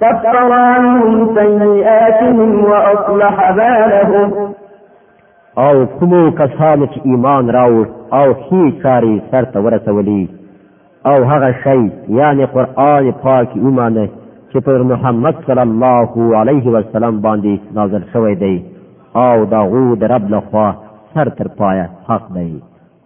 كفر عنهم سيئاتهم وأصلح بالهم او کومو کسانو چې ایمان راوړ او ښې کارې سرته ورسولي او هغه شی یعنی قرآن پاک ایمانه چې پر محمد صلی الله علیه وسلم باندې نازل شوی دی او دا غو د رب لخوا سر تر پایه حق دی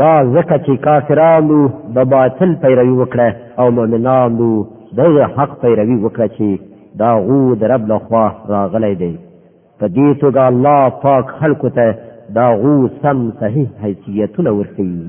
دا ځکه چې کافرانو د باطل پیروي وکړه او مؤمنانو د حق پیروي وکړه چې دا غو د رب له خوا راغلی دی په دې توګه الله پاک خلکو ته دا غو سم صحیح حیثیتونه ورکوي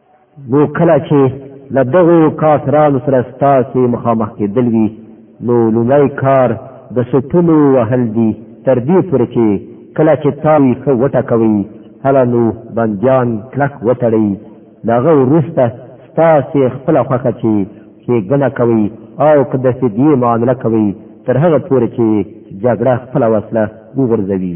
نو کله چې له دغو کافرانو سره ستاسې مخامخ کېدل وي نو لومړی کار د سټونو وهل دي تر دې پورې چې کله چې تاسو ښه وټکوي هله نو بندیان کلک وتړئ د هغه وروسته ستاسې خپله خوښه چې ښېګڼه کوئ او که د فدیې معامله کوئ تر هغه پورې چې جګړه خپله وسله وغورځوي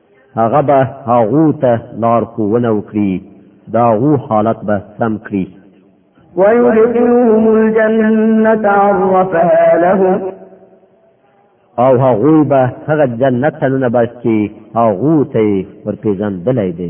هغه به هغو ته لارښوونه وکړي د هغو حالت به سم کړي ويدخلهم الجنة عرفها لهم او هغوی به هغه جنت ته ننباسي هغو ته یې ورپېژندلی دی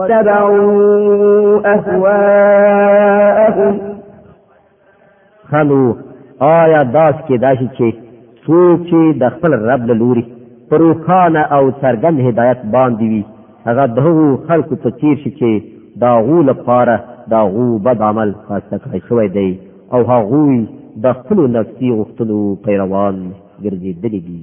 واتبعوا اهواءهم خلو آیا داس کې داسې چې څوک چې د خپل رب له لوري په روښانه او څرګند هدایت باندې وي هغه د هغو خلکو په څیر شي چې د هغو لپاره د هغو بد عمل خاصه کړی شوی دی او هغوی د خپلو نفسي غوښتنو پیروان ګرځېدلي دي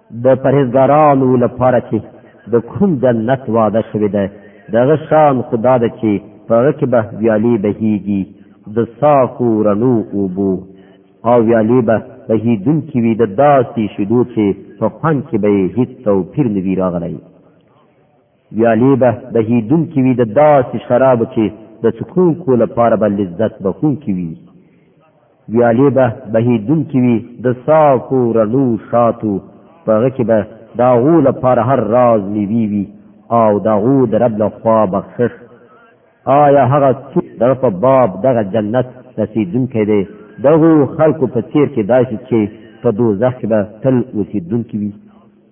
د پرهیزګارانو لپاره چې د کوم جنت وعده شوې ده د هغه شان خو دا ده چې په هغه کې به ویالې بهیږي د صافو رڼو اوبو او ویالې به بهیدونکي وي د داسې شیدو چې په خوند کې به یې هیڅ توپیر نه وي راغلی ویالې به بهیدونکې وي د داسې شرابو چې د څښونکو لپاره به لذت بخښونکي وي ویالې به بهیدونکې وي د صافو رڼو شاتو په هغه کې به د هغو لپاره هر راز میوې وي او د هغو د رب لخوا بخشش آیا هغه څوک دغه په باب دغه جنت رسیدونکی دی دغو خلکو په څیر کې داسې چې په دوزخ کې به تل اوسیدونکي وي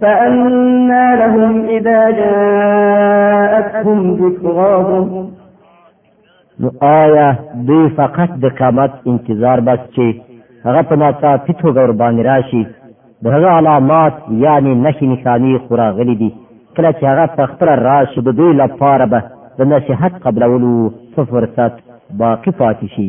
فأنا لهم إذا جاءتهم ذكراهم نو آیا دوی فقط د قامت انتظار بس چې هغه په ناڅاپي توګه ور باندې راشي د هغه علامات یعنی نښې نښانې خو راغلي دي کله چې هغه په خپله راشي د دوی لپاره به د نصیحت قبلولو څه فرصت باقي پاتې شي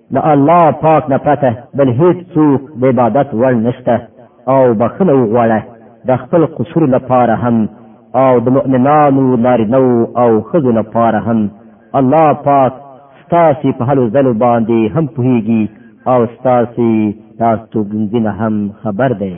د الله پاک نه پرته بل هیڅ څوک د عبادت وړ نشته او بخنه وغواړه د خپل قصور لپاره هم او د مؤمنانو نارینو او خزو لپاره هم الله پاک ستاسو په هلو ځلو باندې هم پوهیږي او ستاسو تاسو ګنځنه هم خبر دی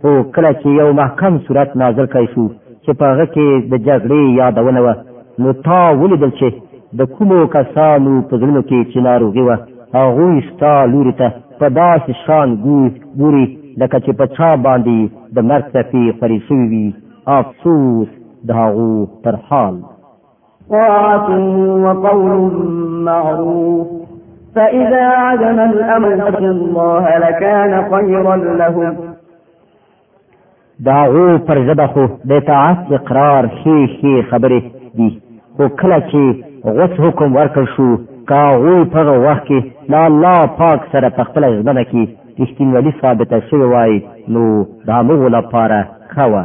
خو کله چې یو محکم صورت نازل کړی شو چې په هغه کې د جګړې یادونه وه نو تا ولیدل چې د کومو کسانو په زړونو کې چې ناروغي وه هغوی ستا لوري ته په داسې شان ګوري لکه چې په چا باندې د مرګ ټپې خورې شوي وي افسوس د هغو پر حال طاعة وقول معروف فإذا عزم الأمر الله لكان خيرا لهم داغو پر ژبه خو د اطاعت اقرار ښې ښې خبرې دي خو کله چې غوڅ حکم ورکړ شو که هغوی په هغه وخت کې له الله پاک سره په خپله ژمنه کې رښتینولي ثابته شوې وای نو د همغو لپاره ښه وه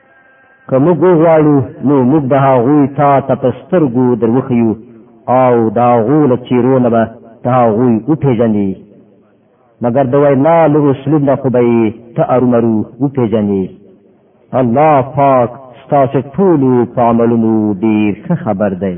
که موږ وغواړو نو موږ به هغوی تا ته په سترګو دروښیو او د هغو له څیرو نه به ته هغوی وپېژنې مګر د وینا له اسلوب نه خو به یې ته ارومرو وپېژنې الله پاک ستاسو ټولو په عملونو ډیر ښه خبر دی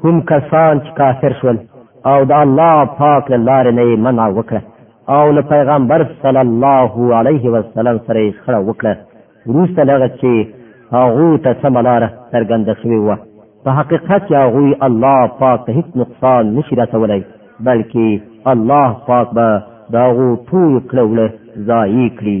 کوم کسان چې کافر شول او د الله پاک له لارې نه یې منع وکړه او له پیغمبر صلی الله علیه وسلم سره یې شخړه وکړه وروسته له هغه چې هغوی ته سمه لاره څرګنده شوې وه په حقیقت کې هغوی الله پاک ته هیڅ نقصان نشي رسولی بلکې الله پاک به د هغو ټولو کړه وړه ضایع کړي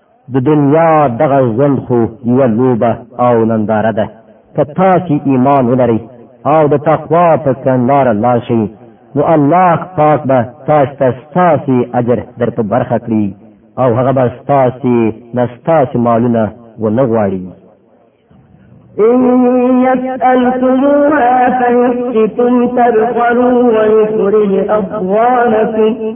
د دنیا دغه ژوند خو یوه لوبه او ننداره ده که تاسو ایمان ولرئ او د تقوا په کنداره لاړ شئ نو الله پاک به تاسو ته ستاسو اجر در په برخه کړي او هغه به ستاسو نه ستاسو مالونه ونه غواړي إن يسألتموها فيحككم تبخلوا ويخرج أضغانكم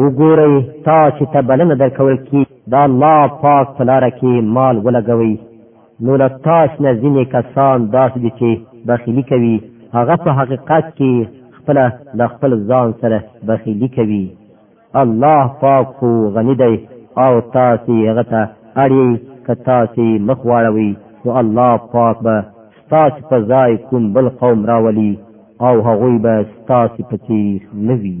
وګورئ تا چې ته بلنه درکول کی دا الله پاک په لار کې مال ولګوي نو له تاسو نه ځینې کسان داسې دي چې بخیلی کوي هغه په حقیقت کې خپل له خپل ځان سره بخیلی کوي الله پاک خو غنی دی او تاسو هغه ته اړي که تاسو مخ واړوي نو الله پاک به تاسو په ځای کوم بل قوم راولي او هغوی به ستاسې په څیر نه وي